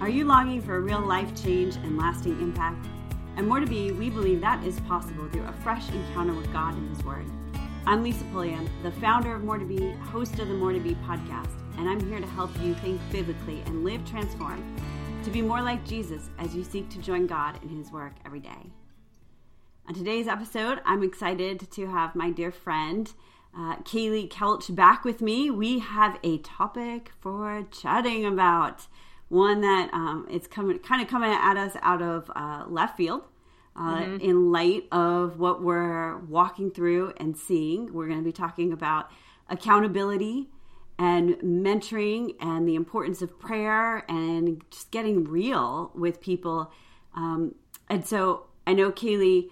Are you longing for a real life change and lasting impact? And more to be, we believe that is possible through a fresh encounter with God and His Word. I'm Lisa Pulliam, the founder of More to Be, host of the More to Be podcast, and I'm here to help you think biblically and live transformed to be more like Jesus as you seek to join God in His work every day. On today's episode, I'm excited to have my dear friend, uh, Kaylee Kelch, back with me. We have a topic for chatting about one that um, it's coming kind of coming at us out of uh, left field. Uh, mm-hmm. In light of what we're walking through and seeing, we're going to be talking about accountability and mentoring and the importance of prayer and just getting real with people. Um, and so I know, Kaylee,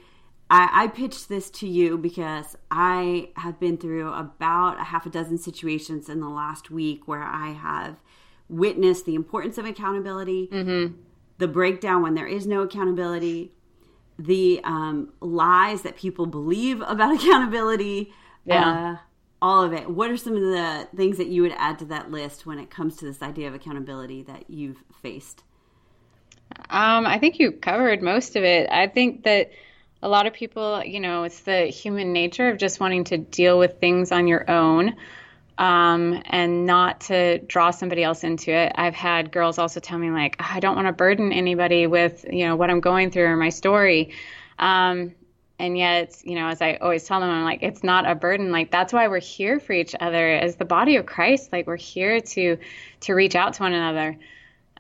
I, I, pitched this to you because I have been through about a half a dozen situations in the last week where I have witness the importance of accountability, mm-hmm. the breakdown when there is no accountability, the um, lies that people believe about accountability. Yeah. Uh, all of it. What are some of the things that you would add to that list when it comes to this idea of accountability that you've faced? Um, I think you covered most of it. I think that a lot of people, you know, it's the human nature of just wanting to deal with things on your own um, and not to draw somebody else into it. I've had girls also tell me like, I don't want to burden anybody with you know what I'm going through or my story. Um, and yet, you know, as I always tell them, I'm like, it's not a burden. Like that's why we're here for each other as the body of Christ. Like we're here to to reach out to one another.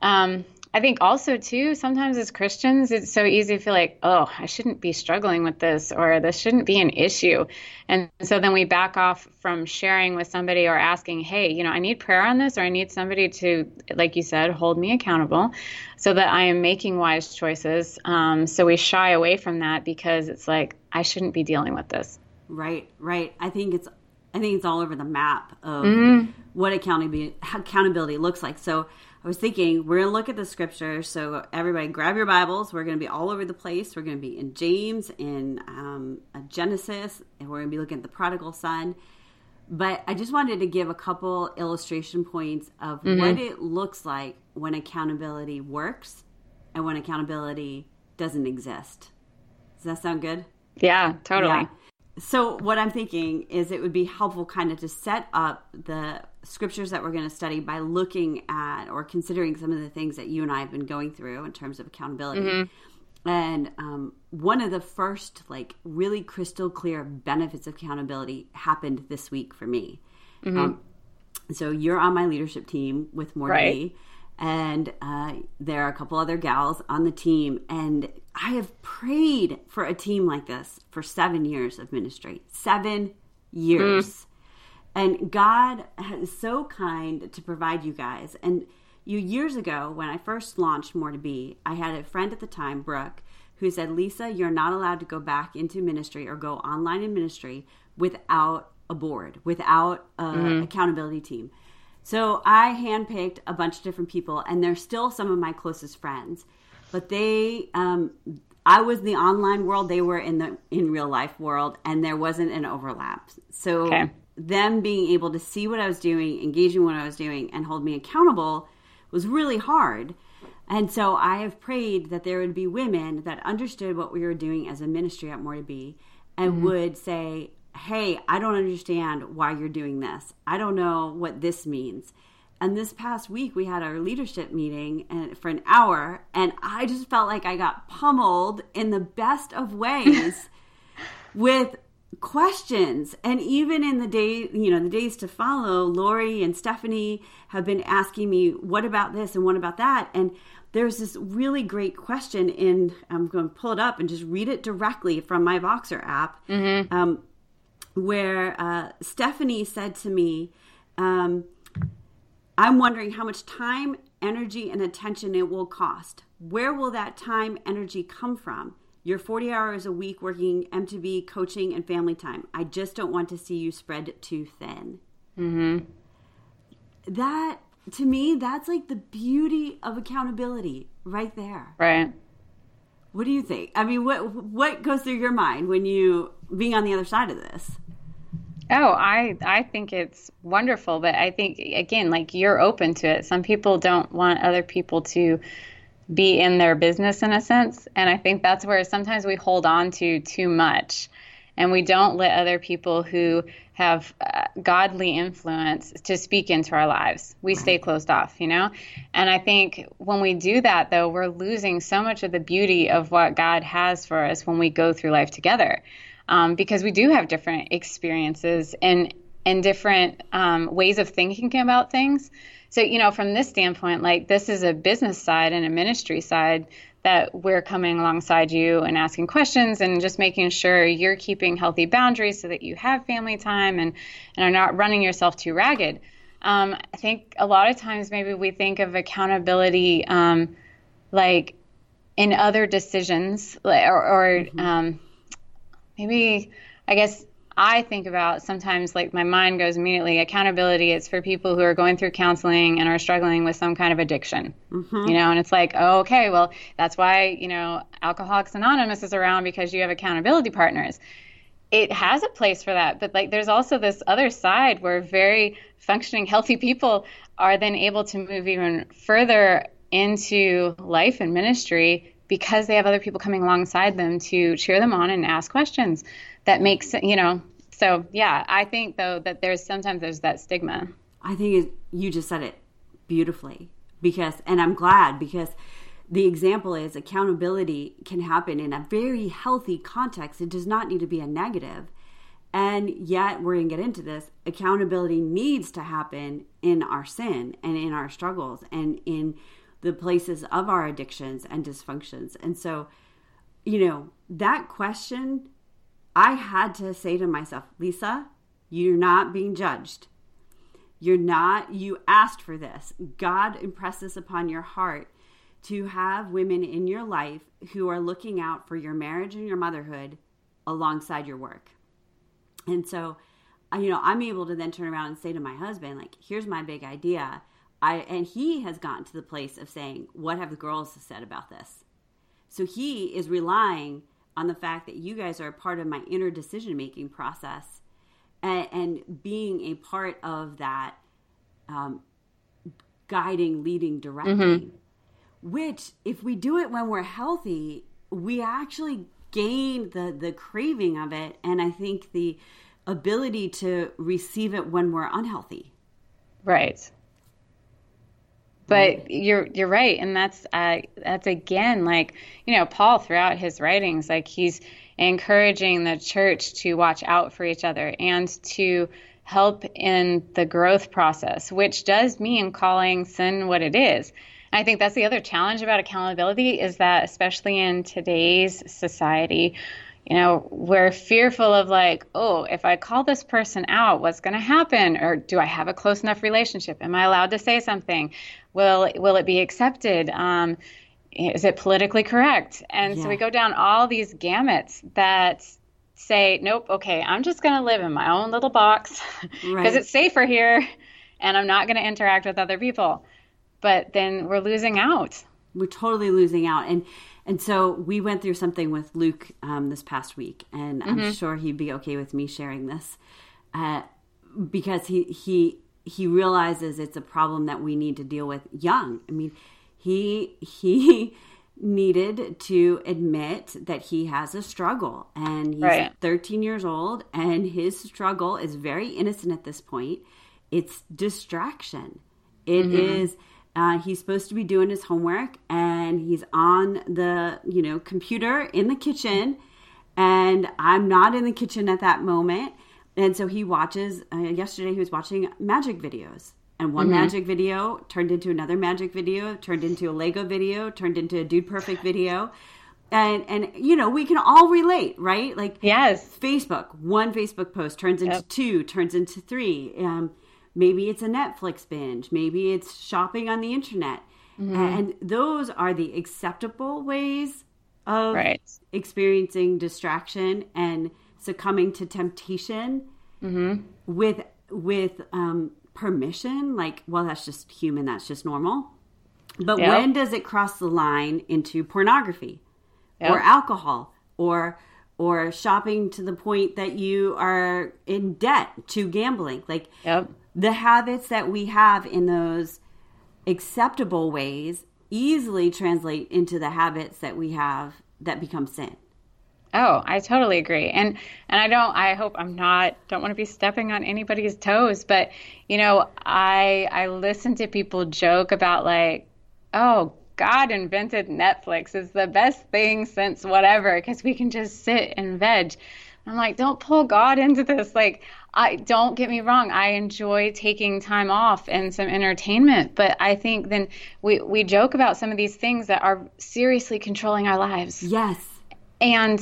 Um, I think also too sometimes as Christians it's so easy to feel like oh I shouldn't be struggling with this or this shouldn't be an issue. And so then we back off from sharing with somebody or asking hey you know I need prayer on this or I need somebody to like you said hold me accountable so that I am making wise choices. Um, so we shy away from that because it's like I shouldn't be dealing with this. Right right. I think it's I think it's all over the map of mm-hmm. what accountability accountability looks like. So I was thinking we're going to look at the scripture. So everybody, grab your Bibles. We're going to be all over the place. We're going to be in James, in um, Genesis, and we're going to be looking at the prodigal son. But I just wanted to give a couple illustration points of mm-hmm. what it looks like when accountability works and when accountability doesn't exist. Does that sound good? Yeah, totally. Yeah. So what I'm thinking is it would be helpful kind of to set up the scriptures that we're going to study by looking at or considering some of the things that you and I have been going through in terms of accountability. Mm-hmm. And um, one of the first, like, really crystal clear benefits of accountability happened this week for me. Mm-hmm. Um, so you're on my leadership team with More right. and uh, there are a couple other gals on the team, and I have prayed for a team like this for seven years of ministry. Seven years. Mm. And God is so kind to provide you guys. And you years ago, when I first launched More to Be, I had a friend at the time, Brooke, who said, Lisa, you're not allowed to go back into ministry or go online in ministry without a board, without an mm-hmm. accountability team. So I handpicked a bunch of different people, and they're still some of my closest friends. But they, um, I was in the online world; they were in the in real life world, and there wasn't an overlap. So okay them being able to see what I was doing, engaging what I was doing, and hold me accountable was really hard. And so I have prayed that there would be women that understood what we were doing as a ministry at More to Be and mm-hmm. would say, Hey, I don't understand why you're doing this. I don't know what this means. And this past week, we had our leadership meeting and, for an hour, and I just felt like I got pummeled in the best of ways with questions and even in the day you know the days to follow lori and stephanie have been asking me what about this and what about that and there's this really great question in i'm going to pull it up and just read it directly from my voxer app mm-hmm. um, where uh, stephanie said to me um, i'm wondering how much time energy and attention it will cost where will that time energy come from you're 40 hours a week working MTB, coaching, and family time. I just don't want to see you spread too thin. Mm-hmm. That, to me, that's like the beauty of accountability right there. Right. What do you think? I mean, what what goes through your mind when you being on the other side of this? Oh, I I think it's wonderful, but I think again, like you're open to it. Some people don't want other people to be in their business in a sense, and I think that's where sometimes we hold on to too much, and we don't let other people who have uh, godly influence to speak into our lives. We stay closed off, you know? And I think when we do that, though, we're losing so much of the beauty of what God has for us when we go through life together. Um, because we do have different experiences and, and different um, ways of thinking about things. So, you know, from this standpoint, like this is a business side and a ministry side that we're coming alongside you and asking questions and just making sure you're keeping healthy boundaries so that you have family time and, and are not running yourself too ragged. Um, I think a lot of times maybe we think of accountability um, like in other decisions or, or mm-hmm. um, maybe, I guess, I think about sometimes like my mind goes immediately accountability. It's for people who are going through counseling and are struggling with some kind of addiction, mm-hmm. you know, and it's like, oh, okay, well, that's why, you know, Alcoholics Anonymous is around because you have accountability partners. It has a place for that, but like there's also this other side where very functioning, healthy people are then able to move even further into life and ministry because they have other people coming alongside them to cheer them on and ask questions that makes you know so yeah i think though that there's sometimes there's that stigma. I think you just said it beautifully because and i'm glad because the example is accountability can happen in a very healthy context. It does not need to be a negative. And yet we're going to get into this accountability needs to happen in our sin and in our struggles and in the places of our addictions and dysfunctions and so you know that question I had to say to myself, Lisa, you're not being judged. You're not, you asked for this. God impresses upon your heart to have women in your life who are looking out for your marriage and your motherhood alongside your work. And so, you know, I'm able to then turn around and say to my husband, like, here's my big idea. I, and he has gotten to the place of saying, what have the girls said about this? So he is relying on the fact that you guys are a part of my inner decision making process and, and, being a part of that um, guiding, leading, directing. Mm-hmm. Which, if we do it when we're healthy, we actually gain the the craving of it, and I think the ability to receive it when we're unhealthy. Right. But you're you're right, and that's uh, that's again like you know Paul throughout his writings, like he's encouraging the church to watch out for each other and to help in the growth process, which does mean calling sin what it is. I think that's the other challenge about accountability is that especially in today's society, you know, we're fearful of like, oh, if I call this person out, what's going to happen? Or do I have a close enough relationship? Am I allowed to say something? Will will it be accepted? Um, is it politically correct? And yeah. so we go down all these gamuts that say, nope, okay, I'm just going to live in my own little box because right. it's safer here, and I'm not going to interact with other people. But then we're losing out. We're totally losing out, and and so we went through something with Luke um, this past week, and mm-hmm. I'm sure he'd be okay with me sharing this, uh, because he he he realizes it's a problem that we need to deal with young. I mean, he he needed to admit that he has a struggle, and he's right. 13 years old, and his struggle is very innocent at this point. It's distraction. It mm-hmm. is uh, he's supposed to be doing his homework and he's on the you know computer in the kitchen and i'm not in the kitchen at that moment and so he watches uh, yesterday he was watching magic videos and one mm-hmm. magic video turned into another magic video turned into a lego video turned into a dude perfect video and and you know we can all relate right like yes facebook one facebook post turns into yep. two turns into three um, Maybe it's a Netflix binge. Maybe it's shopping on the internet. Mm-hmm. And those are the acceptable ways of right. experiencing distraction and succumbing to temptation mm-hmm. with with um, permission. Like, well, that's just human. That's just normal. But yep. when does it cross the line into pornography yep. or alcohol or or shopping to the point that you are in debt to gambling. Like Yep. the habits that we have in those acceptable ways easily translate into the habits that we have that become sin. Oh, I totally agree. And and I don't I hope I'm not don't want to be stepping on anybody's toes, but you know, I I listen to people joke about like, "Oh, God invented Netflix. It's the best thing since whatever because we can just sit and veg." I'm like, "Don't pull God into this." Like, I don't get me wrong, I enjoy taking time off and some entertainment, but I think then we we joke about some of these things that are seriously controlling our lives Yes. and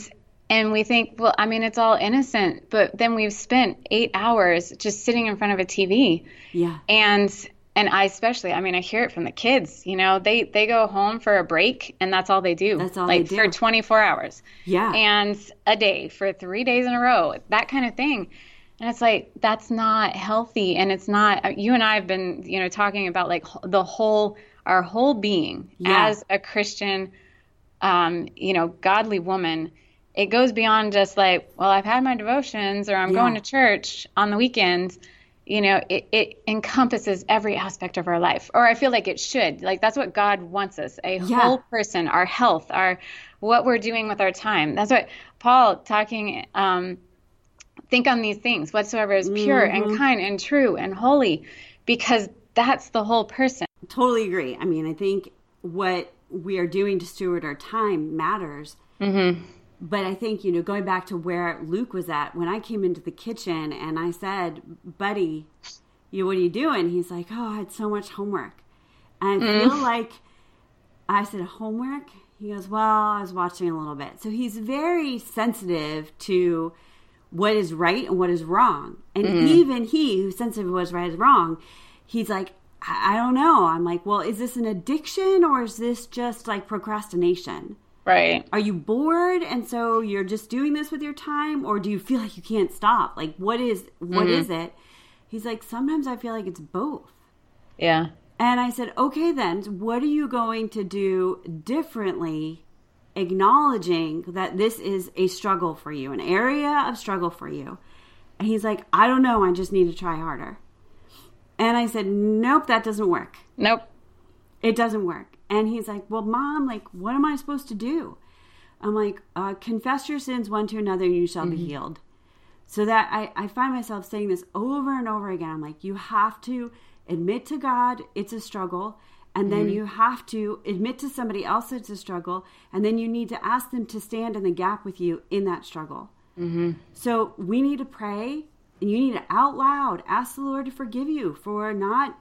and we think well i mean it's all innocent but then we've spent eight hours just sitting in front of a tv Yeah. and and i especially i mean i hear it from the kids you know they they go home for a break and that's all they do That's all like they for 24 hours Yeah. and a day for three days in a row that kind of thing and it's like that's not healthy and it's not you and i have been you know talking about like the whole our whole being Yeah. as a christian um, you know godly woman it goes beyond just like well i've had my devotions or i'm Yeah. going to church on the weekends you know it, it encompasses every aspect of our life or i feel like it should like that's what god wants us a Yeah. whole person our health our what we're doing with our time that's what paul talking um, think on these things whatsoever is pure Mm-hmm. and kind and true and holy because that's the whole person Totally agree. I mean, I think what we are doing to steward our time matters. Mm-hmm. But I think, you know, going back to where Luke was at, when I came into the kitchen and I said, buddy, you, what are you doing? He's like, oh, I had so much homework. And I mm. feel like I said, homework? He goes, well, I was watching a little bit. So he's very sensitive to what is right and what is wrong. And mm. even he, who's sensitive to what is right is wrong, he's like, I, I don't know. I'm like, well, is this an addiction or is this just like procrastination? Right Are you bored and so you're just doing this with your time or do you feel like you can't stop? Like what is what mm-hmm. is it? He's like, sometimes I feel like it's both. yeah And I said, okay, then, what are you going to do differently, acknowledging that this is a struggle for you, an area of struggle for you? And he's like, I don't know, I just need to try harder. And I said, nope, that doesn't work. nope It doesn't work. And he's like, well, mom, like, what am I supposed to do? I'm like, uh, confess your sins one to another and you shall be healed. So that I, I find myself saying this over and over again. I'm like, you have to admit to God it's a struggle, and then you have to admit to somebody else it's a struggle, and then you need to ask them to stand in the gap with you in that struggle. Mm-hmm. So we need to pray, and you need to out loud ask the Lord to forgive you for not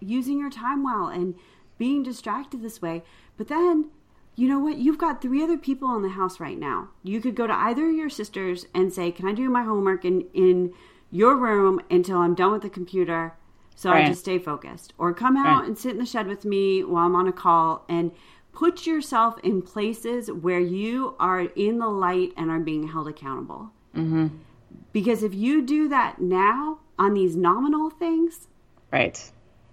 using your time well and being distracted this way. But then, you know what? You've got three other people in the house right now. You could go to either of your sisters and say, "Can I do my homework in in your room until I'm done with the computer, so I just stay focused?" Or come out Right. and sit in the shed with me while I'm on a call and put yourself in places where you are in the light and are being held accountable. Mm-hmm. Because if you do that now on these nominal things, right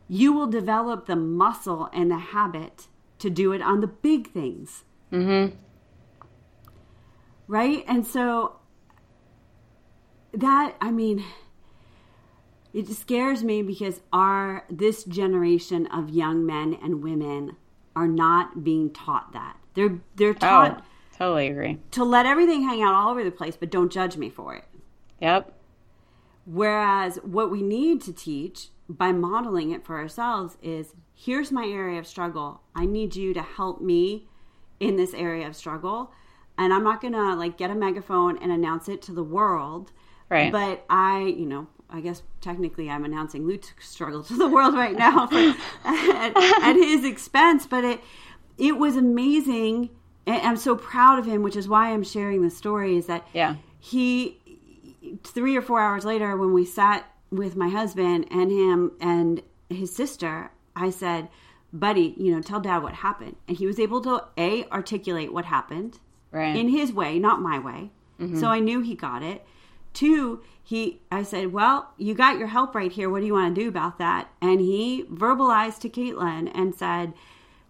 you will develop the muscle and the habit to do it on the big things. mm-hmm Right? And so that, I mean, it scares me because our this generation of young men and women are not being taught that. They're they're taught oh totally agree to let everything hang out all over the place, but don't judge me for it. yep Whereas what we need to teach by modeling it for ourselves is here's my area of struggle. I need you to help me in this area of struggle. And I'm not going to like get a megaphone and announce it to the world. Right. But I, you know, I guess technically I'm announcing Luke's struggle to the world right now for, at, at his expense. But it, it was amazing. And I'm so proud of him, which is why I'm sharing the story is that Yeah. he three or four hours later when we sat with my husband and him and his sister i said buddy you know tell dad what happened and he was able to a articulate what happened Right. in his way not my way so i knew he got it two he i said well you got your help right here what do you want to do about that and he verbalized to caitlin and said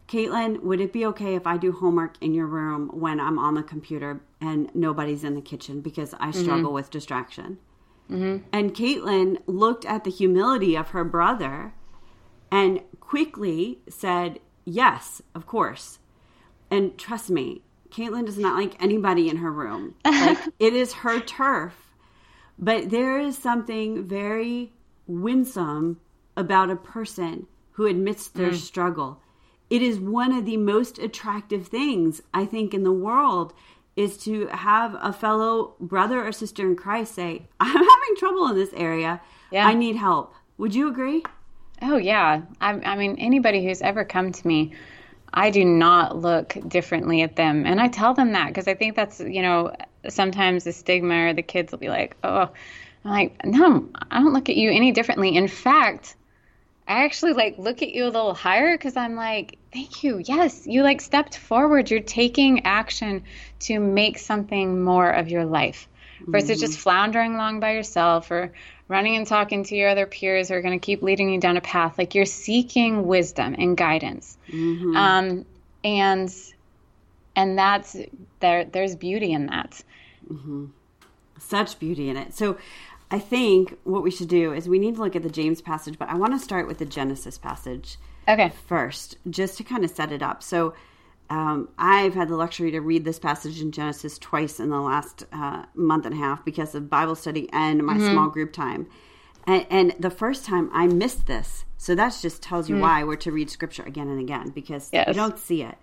Caitlin, would it be okay if I do homework in your room when I'm on the computer and nobody's in the kitchen because I struggle mm-hmm. with distraction? Mm-hmm. And Caitlin looked at the humility of her brother and quickly said, Yes, of course. And trust me, Caitlin does not like anybody in her room. Like, it is her turf. But there is something very winsome about a person who admits their mm. struggle. It is one of the most attractive things I think in the world is to have a fellow brother or sister in Christ say, "I'm having trouble in this area. Yeah. I need help." Would you agree? Oh yeah. I, I mean, anybody who's ever come to me, I do not look differently at them, and I tell them that because I think that's you know sometimes the stigma or the kids will be like, "Oh," I'm like, "No, I don't look at you any differently." In fact, I actually like look at you a little higher because I'm like, thank you. Yes, you like stepped forward. You're taking action to make something more of your life versus mm-hmm. just floundering along by yourself or running and talking to your other peers who are going to keep leading you down a path. Like you're seeking wisdom and guidance. Mm-hmm. Um, and and that's there there's beauty in that. Mm-hmm. Such beauty in it. So I think what we should do is we need to look at the James passage, but I want to start with the Genesis passage. Okay. First, just to kind of set it up. So, um, I've had the luxury to read this passage in Genesis twice in the last uh, month and a half because of Bible study and my mm-hmm. small group time. And, and, the first time I missed this. So that just tells you mm-hmm. why we're to read scripture again and again because yes. you don't see it.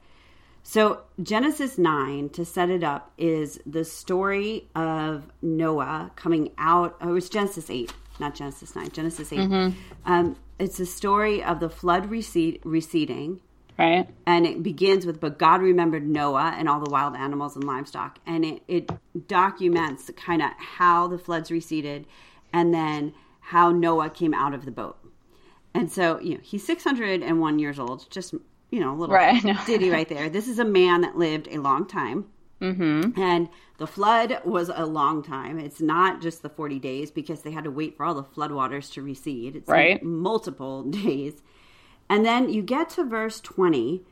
So, Genesis 9, to set it up, is the story of Noah coming out. Oh, it was Genesis 8, not Genesis 9, Genesis 8. Mm-hmm. Um, it's a story of the flood recede, receding. Right. And it begins with, but God remembered Noah and all the wild animals and livestock. And it, it documents kind of how the floods receded and then how Noah came out of the boat. And so, you know, he's 601 years old, just you know, a little right, ditty right there. This is a man that lived a long time. Mm-hmm. And the flood was a long time. It's not just the 40 days because they had to wait for all the floodwaters to recede. It's right. multiple days. And then you get to verse 20,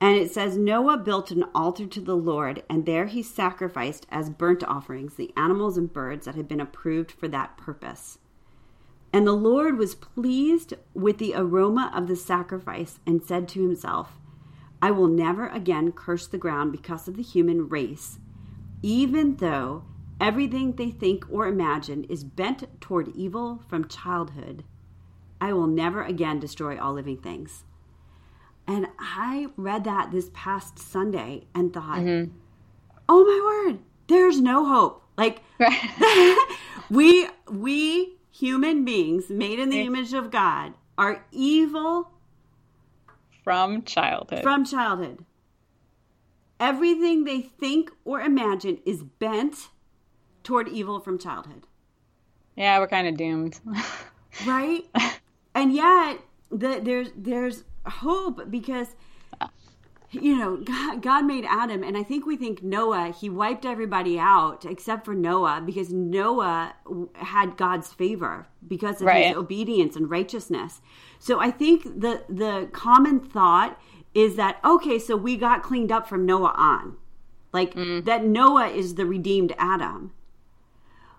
and it says Noah built an altar to the Lord, and there he sacrificed as burnt offerings the animals and birds that had been approved for that purpose. And the Lord was pleased with the aroma of the sacrifice and said to himself, I will never again curse the ground because of the human race, even though everything they think or imagine is bent toward evil from childhood. I will never again destroy all living things. And I read that this past Sunday and thought, mm-hmm. oh my word, there's no hope. Like, we, we human beings made in the image of God are evil from childhood. From childhood. Everything they think or imagine is bent toward evil from childhood. Yeah, we're kind of doomed. right? And yet the, there's there's hope because you know, God, God, made Adam, and I think we think Noah, he wiped everybody out except for Noah because Noah had God's favor because of right. his obedience and righteousness. So I think the the common thought is that okay, so we got cleaned up from Noah on. Like mm. that Noah is the redeemed Adam.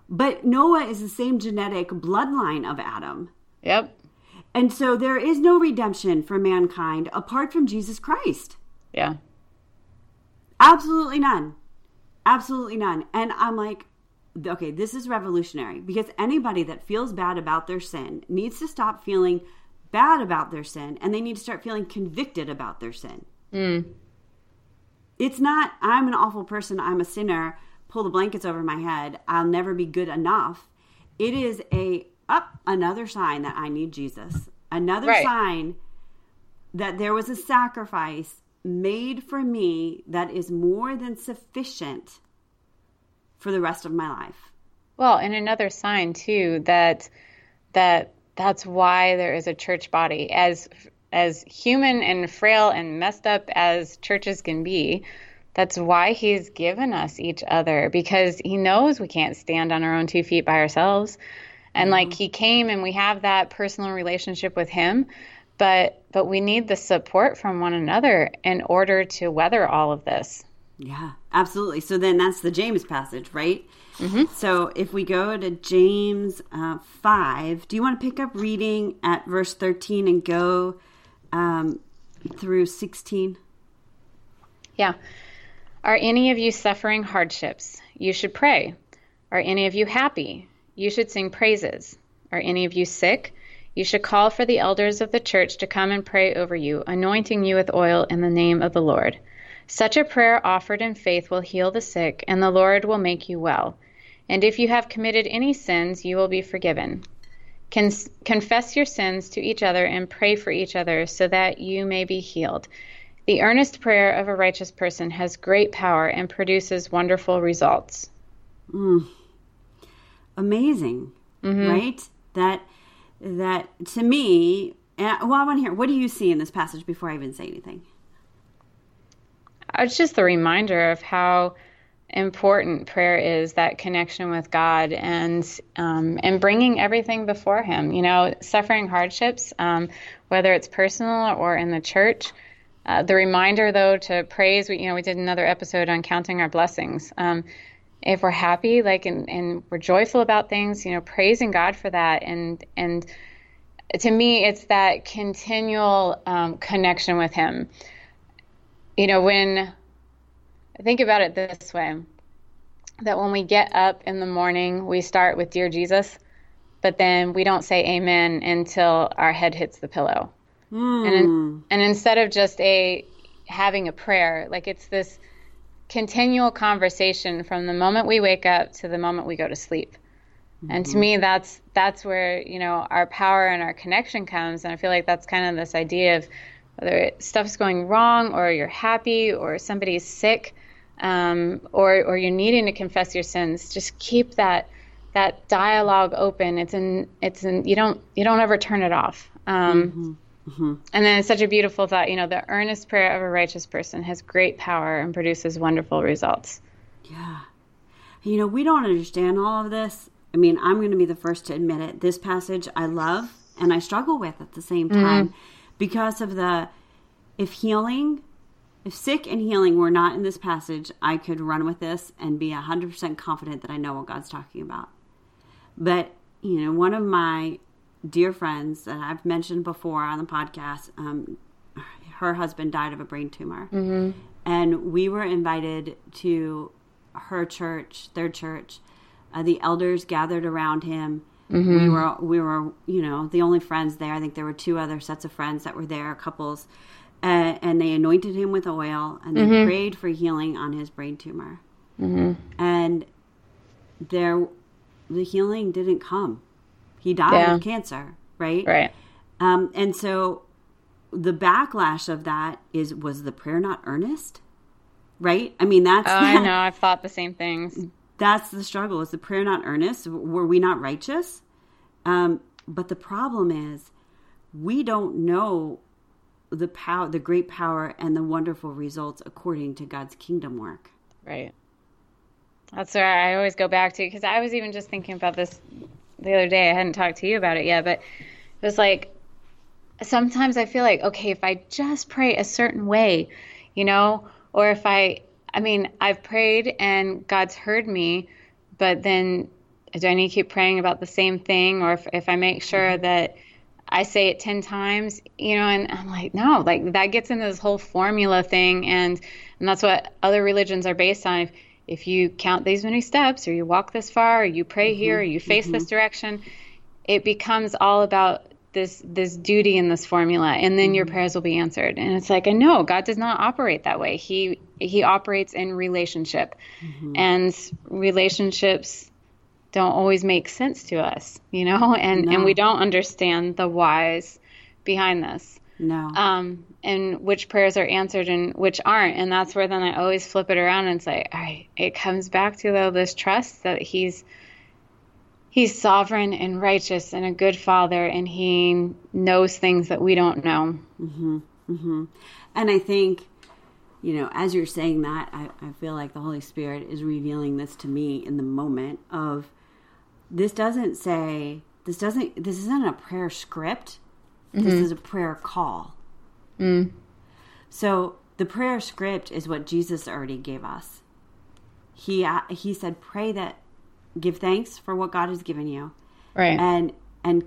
But Noah is the same genetic bloodline of Adam. Yep. And so there is no redemption for mankind apart from Jesus Christ. Yeah. Absolutely none. Absolutely none. And I'm like, okay, this is revolutionary because anybody that feels bad about their sin needs to stop feeling bad about their sin and they need to start feeling convicted about their sin. Mm. It's not, I'm an awful person, I'm a sinner, pull the blankets over my head, I'll never be good enough. It is a, up, oh, another sign that I need Jesus. Another right. sign that there was a sacrifice made for me that is more than sufficient for the rest of my life. Well, and another sign too that that that's why there is a church body as as human and frail and messed up as churches can be. That's why he's given us each other because he knows we can't stand on our own two feet by ourselves. And mm-hmm. like he came and we have that personal relationship with him but but we need the support from one another in order to weather all of this. Yeah, absolutely. So then that's the James passage, right? Mm-hmm. So if we go to James uh, 5, do you want to pick up reading at verse 13 and go um, through 16? Yeah. Are any of you suffering hardships? You should pray. Are any of you happy? You should sing praises. Are any of you sick? You should call for the elders of the church to come and pray over you, anointing you with oil in the name of the Lord. Such a prayer offered in faith will heal the sick, and the Lord will make you well. And if you have committed any sins, you will be forgiven. Con- confess your sins to each other and pray for each other so that you may be healed. The earnest prayer of a righteous person has great power and produces wonderful results. Mm. Amazing, mm-hmm. right? That that to me. well, I want to hear. What do you see in this passage before I even say anything? It's just the reminder of how important prayer is that connection with God and um, and bringing everything before Him. You know, suffering hardships, um, whether it's personal or in the church. Uh, the reminder, though, to praise. We, you know, we did another episode on counting our blessings. Um, if we're happy, like, and, and we're joyful about things, you know, praising God for that, and and to me, it's that continual um, connection with Him. You know, when think about it this way that when we get up in the morning, we start with Dear Jesus, but then we don't say amen until our head hits the pillow. Mm. And, in, hmm. and instead of just a having a prayer, like it's this continual conversation from the moment we wake up to the moment we go to sleep. Mm-hmm. And to mm-hmm. me, that's that's where you know our power and our connection comes. And I feel like that's kind of this idea of whether stuff's going wrong or you're happy or somebody's sick um, or or you're needing to confess your sins, just keep that that dialogue open. It's in it's in you don't you don't ever turn it off. Um, mm-hmm. Mm-hmm. And then it's such a beautiful thought. You know, the earnest prayer of a righteous person has great power and produces wonderful results. Yeah. You know, we don't understand all of this. I mean, I'm going to be the first to admit it. This passage I love and I struggle with at the same mm-hmm. time mm-hmm. because of the if healing if sick and healing were not in this passage, I could run with this and be 100% confident that I know what God's talking about. But, you know, one of my dear friends that I've mentioned before on the podcast, um, her husband died of a brain tumor. Mm-hmm. And we were invited to her church, their church. Uh, the elders gathered around him. Mm-hmm. We were, we were, you know, the only friends there. I think there were two other sets of friends that were there, couples and, and they anointed him with oil and they mm-hmm. prayed for healing on his brain tumor. Mm-hmm. And there, the healing didn't come. He died yeah. of cancer, right? Right. Um, and so the backlash of that is was the prayer not earnest? Right? I mean, that's. Oh, that, I know. I've thought the same things. That's the struggle. Is the prayer not earnest? Were we not righteous? Um, but the problem is, we don't know the power, the great power, and the wonderful results according to God's kingdom work. Right. That's where I always go back to because I was even just thinking about this the other day. I hadn't talked to you about it yet, but it was like sometimes I feel like okay, if I just pray a certain way, you know, or if I, I mean, I've prayed and God's heard me, but then do I need to keep praying about the same thing, or if if I make sure mm-hmm. that I say it 10 times, you know, and I'm like, no, like that gets into this whole formula thing. And, and that's what other religions are based on. If, if you count these many steps or you walk this far or you pray mm-hmm, here or you face mm-hmm. this direction, it becomes all about this, this duty and this formula. And then mm-hmm. your prayers will be answered. And it's like, I know God does not operate that way. He, he operates in relationship mm-hmm. and relationships don't always make sense to us, you know, and no. and we don't understand the whys behind this. No. Um, and which prayers are answered and which aren't, and that's where then I always flip it around and say, all right, it comes back to though this trust that he's he's sovereign and righteous and a good father, and he knows things that we don't know. Mm-hmm. Mm-hmm. And I think you know, as you're saying that, I, I, feel like the Holy Spirit is revealing this to me in the moment of this doesn't say this doesn't this isn't a prayer script Mm-hmm. This is a prayer call. Mm. So the prayer script is what Jesus already gave us. He uh, he said, "Pray that, give thanks for what God has given you, right, and and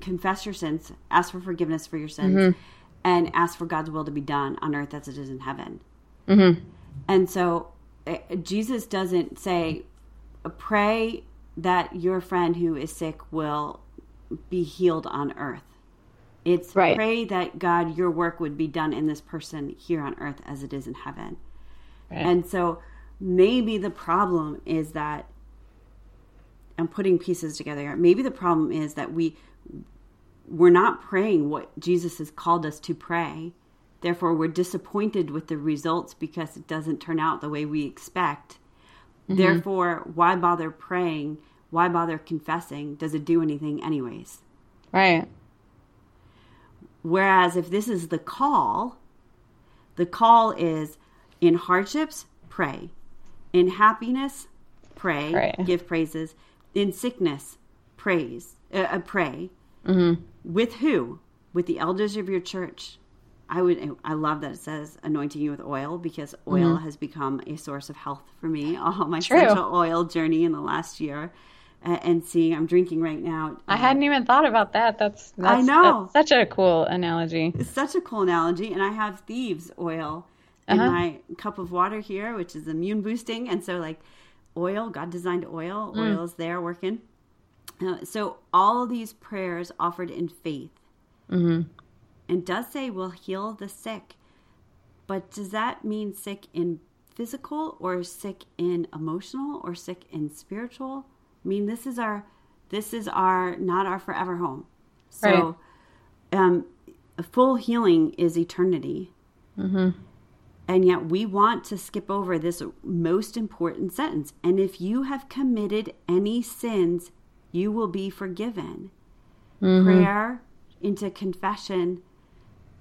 confess your sins, ask for forgiveness for your sins, mm-hmm. and ask for God's will to be done on earth as it is in heaven." Mm-hmm. And so uh, Jesus doesn't say, "Pray that your friend who is sick will be healed on earth." It's right. pray that God, your work would be done in this person here on earth as it is in heaven. Right. And so maybe the problem is that I'm putting pieces together here. Maybe the problem is that we we're not praying what Jesus has called us to pray. Therefore, we're disappointed with the results because it doesn't turn out the way we expect. Mm-hmm. Therefore, why bother praying? Why bother confessing? Does it do anything anyways? Right. Whereas if this is the call, the call is in hardships, pray. In happiness, pray, pray. give praises. In sickness, praise, uh, uh, pray. Mm-hmm. With who? With the elders of your church. I would. I love that it says anointing you with oil because oil mm-hmm. has become a source of health for me. All my True. essential oil journey in the last year and seeing I'm drinking right now. I hadn't even thought about that. That's, that's I know that's such a cool analogy. It's such a cool analogy, and I have thieves oil in uh-huh. my cup of water here, which is immune boosting, and so like oil, God designed oil. Mm. Oil is there working. Uh, so all these prayers offered in faith, mm-hmm. and does say will heal the sick, but does that mean sick in physical or sick in emotional or sick in spiritual? I mean, this is our this is our not our forever home. So, right. um, full healing is eternity. Mm-hmm. And yet we want to skip over this most important sentence. And if you have committed any sins, you will be forgiven. Mm-hmm. Prayer into confession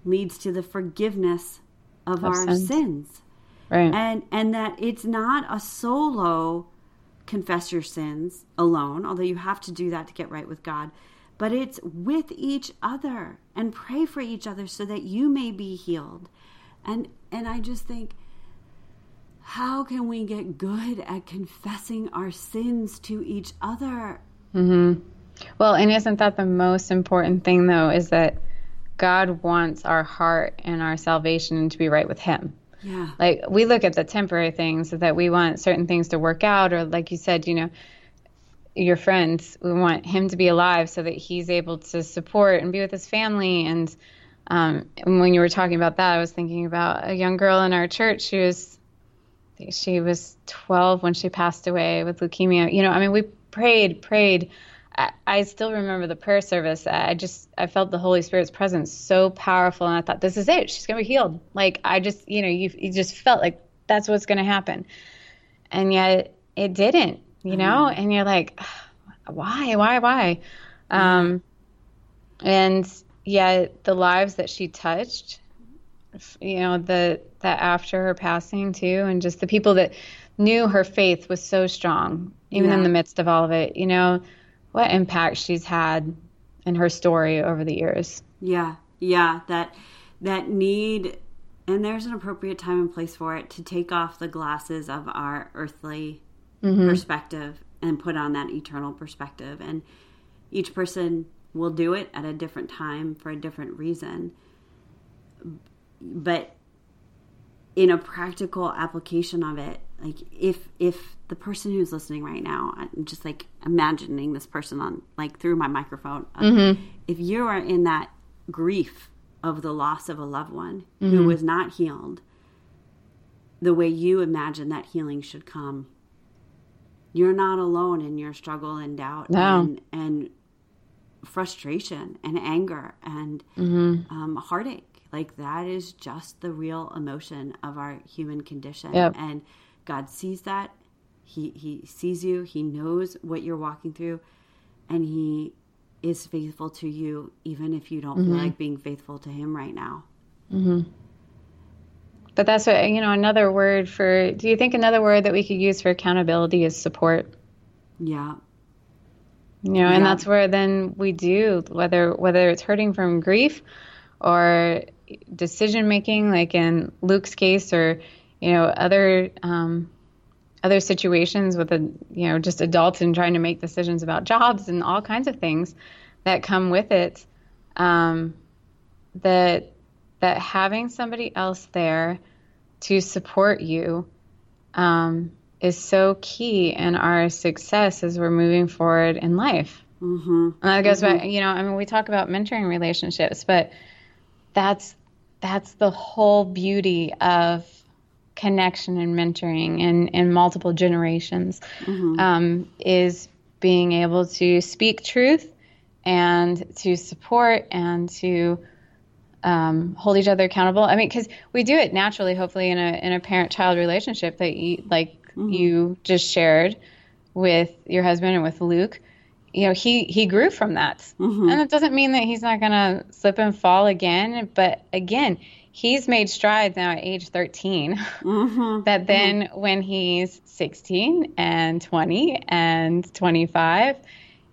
leads to the forgiveness of, of our sins. sins. Right. And and that it's not a solo confess your sins alone, although you have to do that to get right with God. But it's with each other and pray for each other so that you may be healed. And and I just think how can we get good at confessing our sins to each other? Mhm. Well, and isn't that the most important thing though is that God wants our heart and our salvation to be right with him. Yeah. Like we look at the temporary things that we want certain things to work out, or like you said, you know, your friends, we want him to be alive so that he's able to support and be with his family. And, um, when you were talking about that, I was thinking about a young girl in our church. She was, she was 12 when she passed away with leukemia. You know, I mean, we prayed, prayed I, still remember the prayer service. I just I felt the Holy Spirit's presence so powerful, and I thought, this is it. She's gonna be healed. Like I just, you know, you you just felt like that's what's gonna happen, and yet it didn't. You know, mm-hmm. and you're like, why, why, why? Mm-hmm. Um, and yet the lives that she touched, you know, the that after her passing too, and just the people that knew her faith was so strong, even yeah. in the midst of all of it. You know what impact she's had in her story over the years. Yeah, yeah, that that need and there's an appropriate time and place for it to take off the glasses of our earthly mm-hmm. perspective and put on that eternal perspective and each person will do it at a different time for a different reason but in a practical application of it like if if the person who's listening right now i'm just like imagining this person on like through my microphone mm-hmm. if you are in that grief of the loss of a loved one mm-hmm. who was not healed the way you imagine that healing should come you're not alone in your struggle and doubt no. and, and frustration and anger and mm-hmm. um, heartache like that is just the real emotion of our human condition yep. and God sees that. He he sees you. He knows what you're walking through, and he is faithful to you, even if you don't mm-hmm. feel like being faithful to him right now. Mm-hmm. But that's what you know. Another word for. Do you think another word that we could use for accountability is support? Yeah. You know, and that's where then we do whether whether it's hurting from grief or decision making, like in Luke's case, or you know other um, other situations with a you know just adults and trying to make decisions about jobs and all kinds of things that come with it. Um, that that having somebody else there to support you um, is so key in our success as we're moving forward in life. Mm-hmm. And that goes mm-hmm. back, you know, I mean, we talk about mentoring relationships, but that's that's the whole beauty of connection and mentoring in, in multiple generations mm-hmm. um, is being able to speak truth and to support and to um, hold each other accountable. I mean, because we do it naturally, hopefully, in a in a parent child relationship that you like mm-hmm. you just shared with your husband and with Luke. You know, he he grew from that, mm-hmm. and it doesn't mean that he's not gonna slip and fall again. But again, he's made strides now at age 13 mm-hmm. that then mm-hmm. when he's 16 and 20 and 25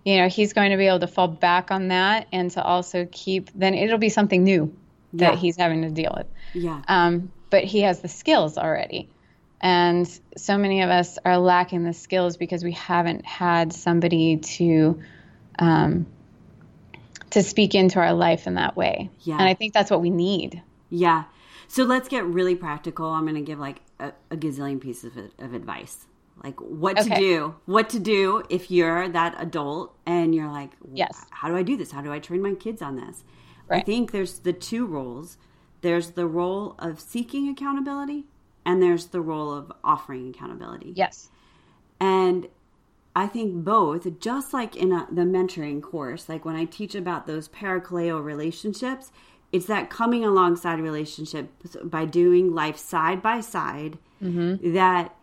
you know he's going to be able to fall back on that and to also keep then it'll be something new that yeah. he's having to deal with. Yeah. Um, but he has the skills already. And so many of us are lacking the skills because we haven't had somebody to um, to speak into our life in that way. Yeah. And I think that's what we need. Yeah. So let's get really practical. I'm going to give like a, a, gazillion pieces of, of advice. Like what okay. to do, what to do if you're that adult and you're like, yes, how do I do this? How do I train my kids on this? Right. I think there's the two roles. There's the role of seeking accountability and there's the role of offering accountability. Yes. And I think both, just like in a, the mentoring course, like when I teach about those parakaleo relationships, it's that coming alongside relationship by doing life side by side mm-hmm. that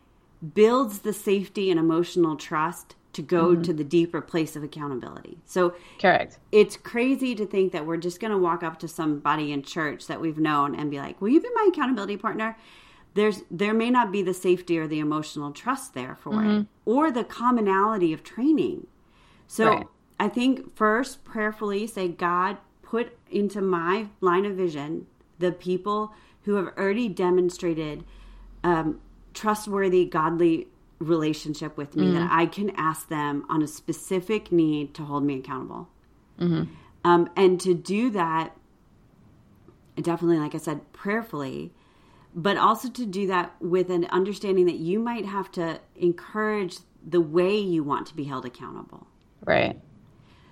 builds the safety and emotional trust to go mm-hmm. to the deeper place of accountability. So correct. It's crazy to think that we're just going to walk up to somebody in church that we've known and be like, "Will you be my accountability partner?" There's there may not be the safety or the emotional trust there for mm-hmm. it or the commonality of training. So right. I think first prayerfully say, "God, put into my line of vision the people who have already demonstrated um, trustworthy, godly relationship with me mm-hmm. that I can ask them on a specific need to hold me accountable. Mm-hmm. Um, and to do that, definitely, like I said, prayerfully, but also to do that with an understanding that you might have to encourage the way you want to be held accountable. Right.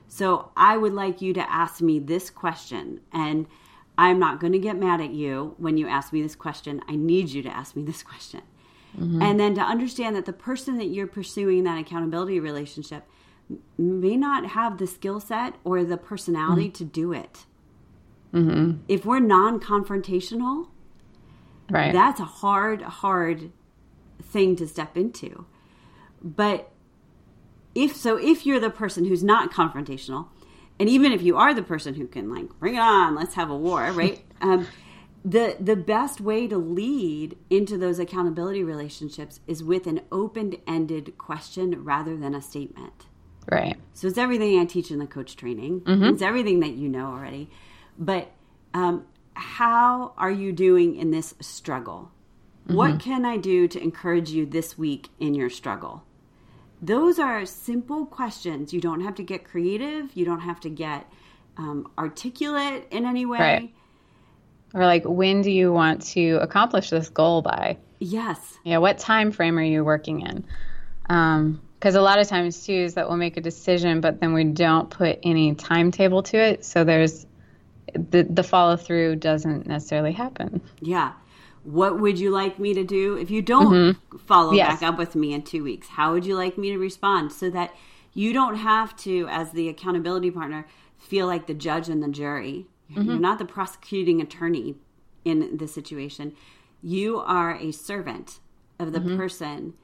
So I would like you to ask me this question. And I'm not going to get mad at you when you ask me this question. I need you to ask me this question. Mm-hmm. And then to understand that the person that you're pursuing that accountability relationship may not have the skill set or the personality mm-hmm. to do it. Mm-hmm. If we're non confrontational, right. that's a hard, hard thing to step into. But if so, if you're the person who's not confrontational, and even if you are the person who can like bring it on, let's have a war, right? um, the the best way to lead into those accountability relationships is with an open-ended question rather than a statement right so it's everything i teach in the coach training mm-hmm. it's everything that you know already but um, how are you doing in this struggle mm-hmm. what can i do to encourage you this week in your struggle those are simple questions. You don't have to get creative. You don't have to get um, articulate in any way. Right. Or like when do you want to accomplish this goal by? Yes. Yeah what time frame are you working in? Um because a lot of times too is that we'll make a decision but then we don't put any timetable to it. So there's the the follow through doesn't necessarily happen. Yeah what would you like me to do if you don't mm-hmm. follow yes. back up with me in two weeks how would you like me to respond so that you don't have to as the accountability partner feel like the judge and the jury Mm-hmm. You're not the prosecuting attorney in this situation. You are a servant of the mm-hmm. person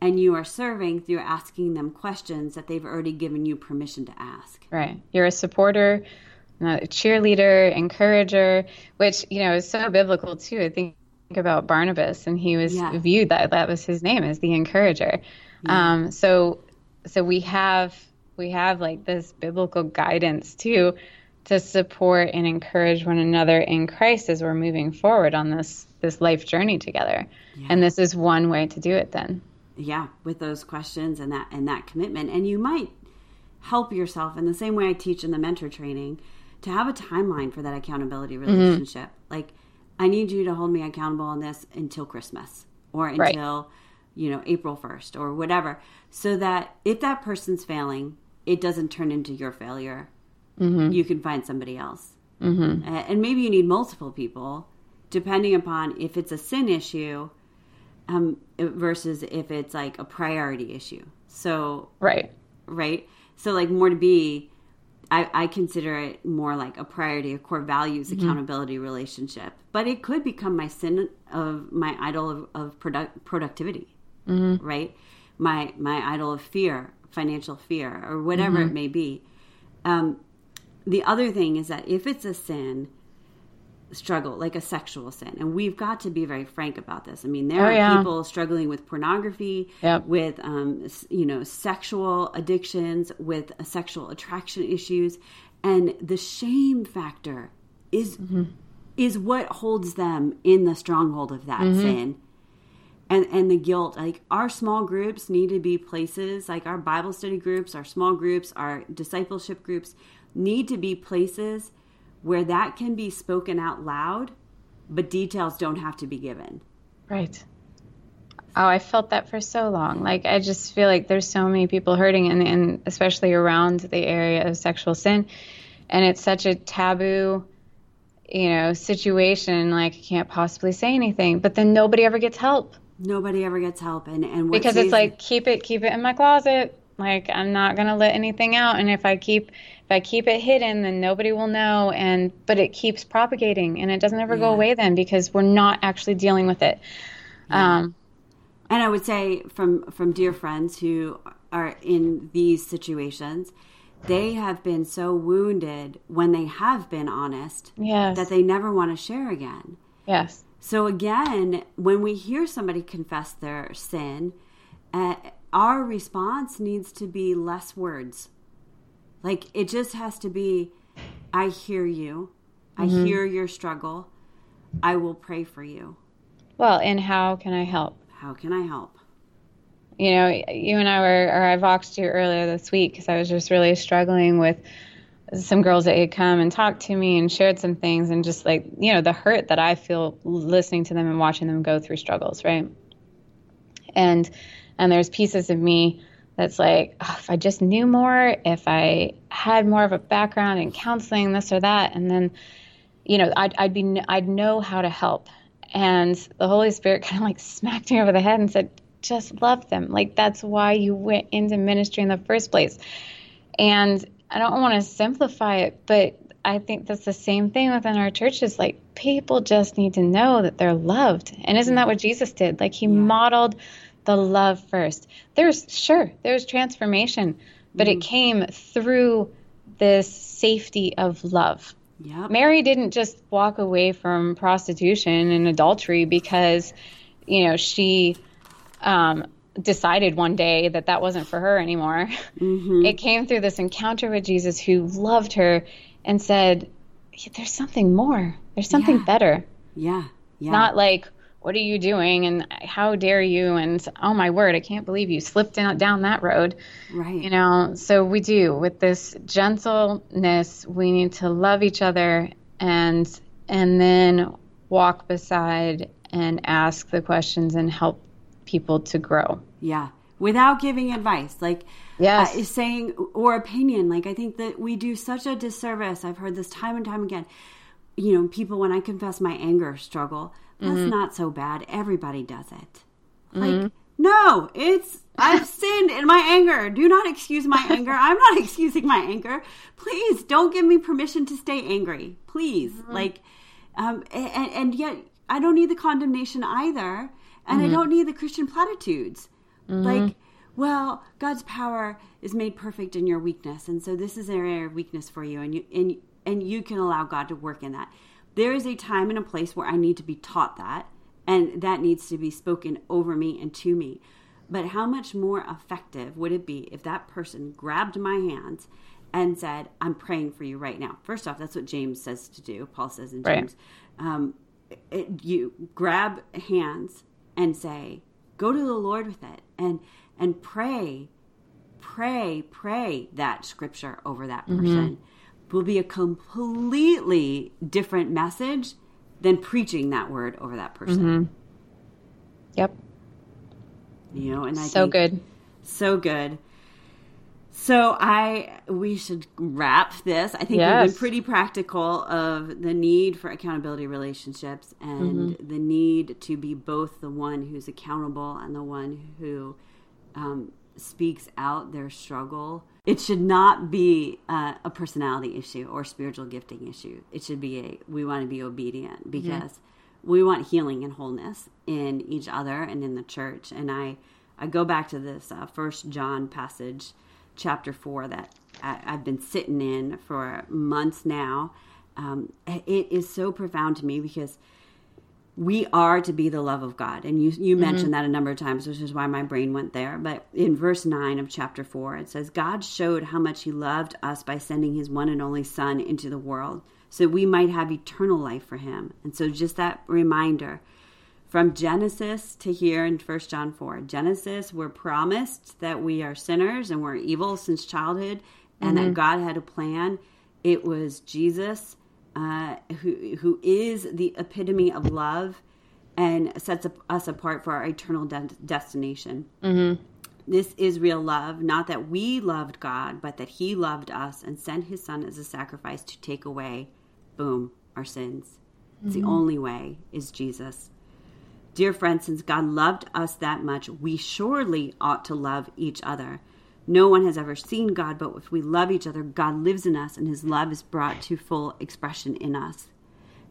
and you are serving through asking them questions that they've already given you permission to ask. Right. You're a supporter, a cheerleader, encourager, which, you know, is so biblical too. I think about Barnabas and he was yeah. viewed that that was his name as the encourager. Yeah. Um, so so we have we have like this biblical guidance too to support and encourage one another in Christ as we're moving forward on this this life journey together. Yeah. And this is one way to do it then. Yeah, with those questions and that and that commitment. And you might help yourself in the same way I teach in the mentor training to have a timeline for that accountability mm-hmm. relationship. Mm-hmm. Like I need you to hold me accountable on this until Christmas or until right. you know April 1st or whatever so that if that person's failing, it doesn't turn into your failure. Mm-hmm. You can find somebody else. Mm-hmm. And maybe you need multiple people depending upon if it's a sin issue um, versus if it's like a priority issue. So right, right. So like more to be, I, I consider it more like a priority, a core values mm-hmm. accountability relationship. But it could become my sin of my idol of, of product, productivity, mm-hmm. right? My my idol of fear, financial fear, or whatever mm-hmm. it may be. Um, the other thing is that if it's a sin, struggle, like a sexual sin. And we've got to be very frank about this. I mean, there oh, are yeah. people struggling with pornography, yep. with, um, you know, sexual addictions, with sexual attraction issues. And the shame factor is, mm-hmm. is what holds them in the stronghold of that mm-hmm. sin. And, and the guilt like our small groups need to be places like our bible study groups our small groups our discipleship groups need to be places where that can be spoken out loud, but details don't have to be given. Right. Oh, I felt that for so long. Like I just feel like there's so many people hurting and, and especially around the area of sexual sin. And it's such a taboo, you know, situation. Like I can't possibly say anything. But then nobody ever gets help. Nobody ever gets help and, and because it's like keep it keep it in my closet. Like I'm not gonna let anything out and if I keep if I keep it hidden, then nobody will know. And but it keeps propagating, and it doesn't ever yeah. go away then because we're not actually dealing with it. Yeah. Um, and I would say from from dear friends who are in these situations, they have been so wounded when they have been honest yes. that they never want to share again. Yes. So again, when we hear somebody confess their sin, uh, our response needs to be less words like it just has to be I hear you. I mm-hmm. hear your struggle. I will pray for you. Well, and how can I help? How can I help? You know, you and I were, or I voxed you earlier this week because I was just really struggling with some girls that had come and talked to me and shared some things and just like, you know, the hurt that I feel listening to them and watching them go through struggles, right? And and there's pieces of me that's like, oh, if I just knew more, if I had more of a background in counseling, this or that, and then, you know, I'd, I'd be, I'd know how to help. And the Holy Spirit kind of like smacked me over the head and said, just love them. Like that's why you went into ministry in the first place. And I don't want to simplify it, but I think that's the same thing within our churches. Like people just need to know that they're loved. And isn't that what Jesus did? Like he yeah. modeled the love first. There's sure, there's transformation, but mm. it came through this safety of love. Yep. Mary didn't just walk away from prostitution and adultery because, you know, she um, decided one day that that wasn't for her anymore. Mm-hmm. It came through this encounter with Jesus who loved her and said, There's something more, there's something yeah. better. Yeah. Yeah. Not like, what are you doing? And how dare you? And oh my word i can't believe you slipped down, down that road. Right. You know so we do. With this gentleness we need to love each other and and then walk beside and ask the questions and help people to grow. Yeah. Without giving advice like yes. uh, saying or opinion. Like i think that we do such a disservice. I've heard this time and time again. You know people when i confess my anger struggle that's mm-hmm. not so bad. Everybody does it. Like, mm-hmm. no, it's I've sinned in my anger. Do not excuse my anger. I'm not excusing my anger. Please don't give me permission to stay angry. Please. Mm-hmm. Like um and, and yet I don't need the condemnation either. And I mm-hmm. don't need the Christian platitudes. Mm-hmm. Like well, God's power is made perfect in your weakness, and so this is an area of weakness for you, and you and and you can allow God to work in that there is a time and a place where I need to be taught that, and that needs to be spoken over me and to me. But how much more effective would it be if that person grabbed my hands and said, I'm praying for you right now? First off, that's what James says to do. Paul says in James, right. um, it, you grab hands and say, go to the Lord with it and, and pray, pray, pray that scripture over that mm-hmm. person. Mm-hmm. Will be a completely different message than preaching that word over that person. Mm-hmm. Yep. You know, and I so good, so good. So I we should wrap this. I think yes. we've been pretty practical of the need for accountability relationships and mm-hmm. the need to be both the one who's accountable and the one who um, speaks out their struggle. It should not be uh, a personality issue or spiritual gifting issue. It should be a we want to be obedient because. We want healing and wholeness in each other and in the church. And I, I go back to this uh, First John passage, chapter four, that I, have been sitting in for months now. Um, it is so profound to me because we are to be the love of God, and you you mm-hmm. mentioned that a number of times, which is why my brain went there. But in verse nine of chapter four, it says, "God showed how much He loved us by sending His one and only Son into the world." so we might have eternal life for him. And so just that reminder from Genesis to here in 1 John 4. Genesis, we're promised that we are sinners and we're evil since childhood and mm-hmm. that God had a plan. It was Jesus uh, who, who is the epitome of love and sets us apart for our eternal de- destination. Mm-hmm. This is real love, not that we loved God, but that He loved us and sent His Son as a sacrifice to take away boom, our sins. It's mm-hmm. the only way is Jesus. Dear friends, since God loved us that much, we surely ought to love each other. No one has ever seen God, but if we love each other, God lives in us and his love is brought to full expression in us.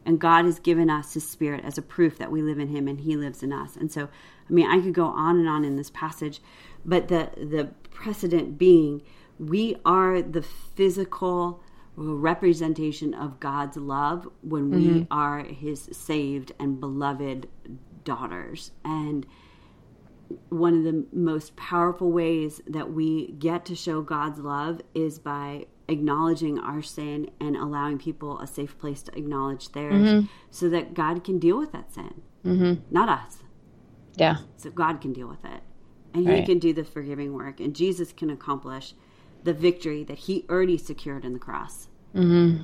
And God has given us his spirit as a proof that we live in him and he lives in us. And so, I mean, I could go on and on in this passage, but the the precedent being we are the physical representation of God's love when we mm-hmm. are his saved and beloved daughters. And one of the most powerful ways that we get to show God's love is by acknowledging our sin and allowing people a safe place to acknowledge theirs mm-hmm. so that God can deal with that sin, mm-hmm. not us. Yeah. So God can deal with it. And right. He can do the forgiving work. And Jesus can accomplish the victory that he already secured in the cross. Mm-hmm.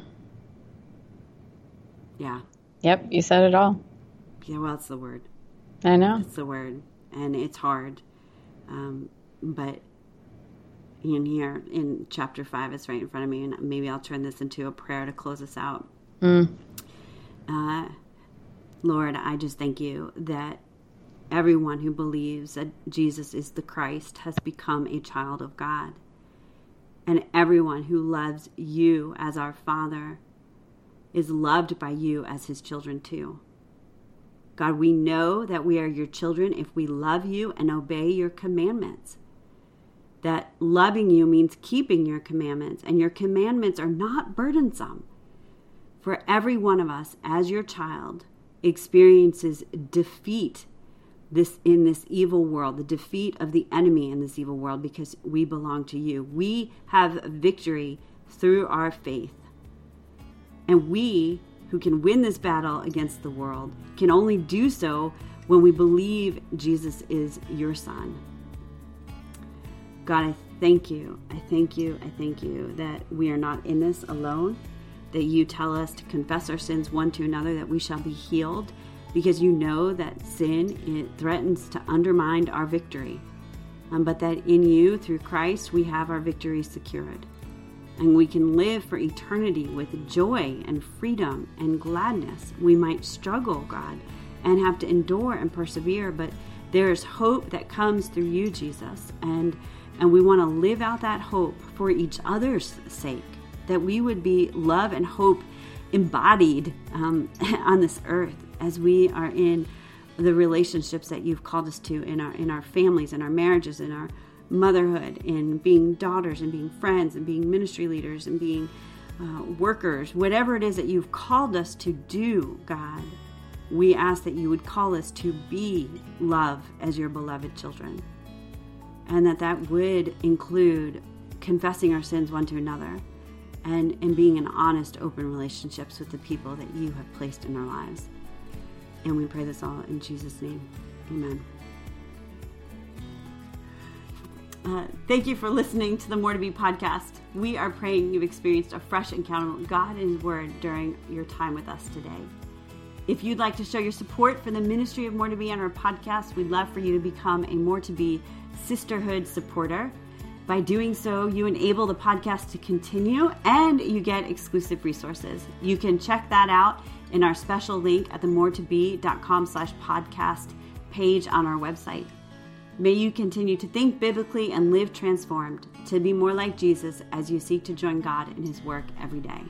Yeah. Yep, you said it all. Yeah, well, it's the word. I know. It's the word. And it's hard. Um, but in here, in chapter 5, it's right in front of me, and maybe I'll turn this into a prayer to close us out. Mm. Uh, Lord, I just thank you that everyone who believes that Jesus is the Christ has become a child of God and everyone who loves you as our Father is loved by you as his children too. God, we know that we are your children if we love you and obey your commandments. That loving you means keeping your commandments, and your commandments are not burdensome. For every one of us, as your child, experiences defeat this in this evil world, the defeat of the enemy in this evil world because we belong to you. We have victory through our faith. And we who can win this battle against the world can only do so when we believe Jesus is your son. God, I thank you. I thank you. I thank you that we are not in this alone, that you tell us to confess our sins one to another, that we shall be healed because you know that sin it threatens to undermine our victory. Um, but that in you, through Christ, we have our victory secured. And we can live for eternity with joy and freedom and gladness. We might struggle, God, and have to endure and persevere, but there is hope that comes through you, Jesus. And, and we want to live out that hope for each other's sake, that we would be love and hope embodied um, on this earth as we are in the relationships that you've called us to in our in our families and our marriages and our motherhood and being daughters and being friends and being ministry leaders and being uh, workers whatever it is that you've called us to do god we ask that you would call us to be love as your beloved children and that that would include confessing our sins one to another and, and being in honest, open relationships with the people that you have placed in our lives. And we pray this all in Jesus' name. Amen. Uh, thank you for listening to the More to Be podcast. We are praying you've experienced a fresh encounter with God and His Word during your time with us today. If you'd like to show your support for the ministry of More to Be on our podcast, we'd love for you to become a More to Be sisterhood supporter. By doing so, you enable the podcast to continue and you get exclusive resources. You can check that out in our special link at the more2be.com slash podcast page on our website. May you continue to think biblically and live transformed to be more like Jesus as you seek to join God in his work every day.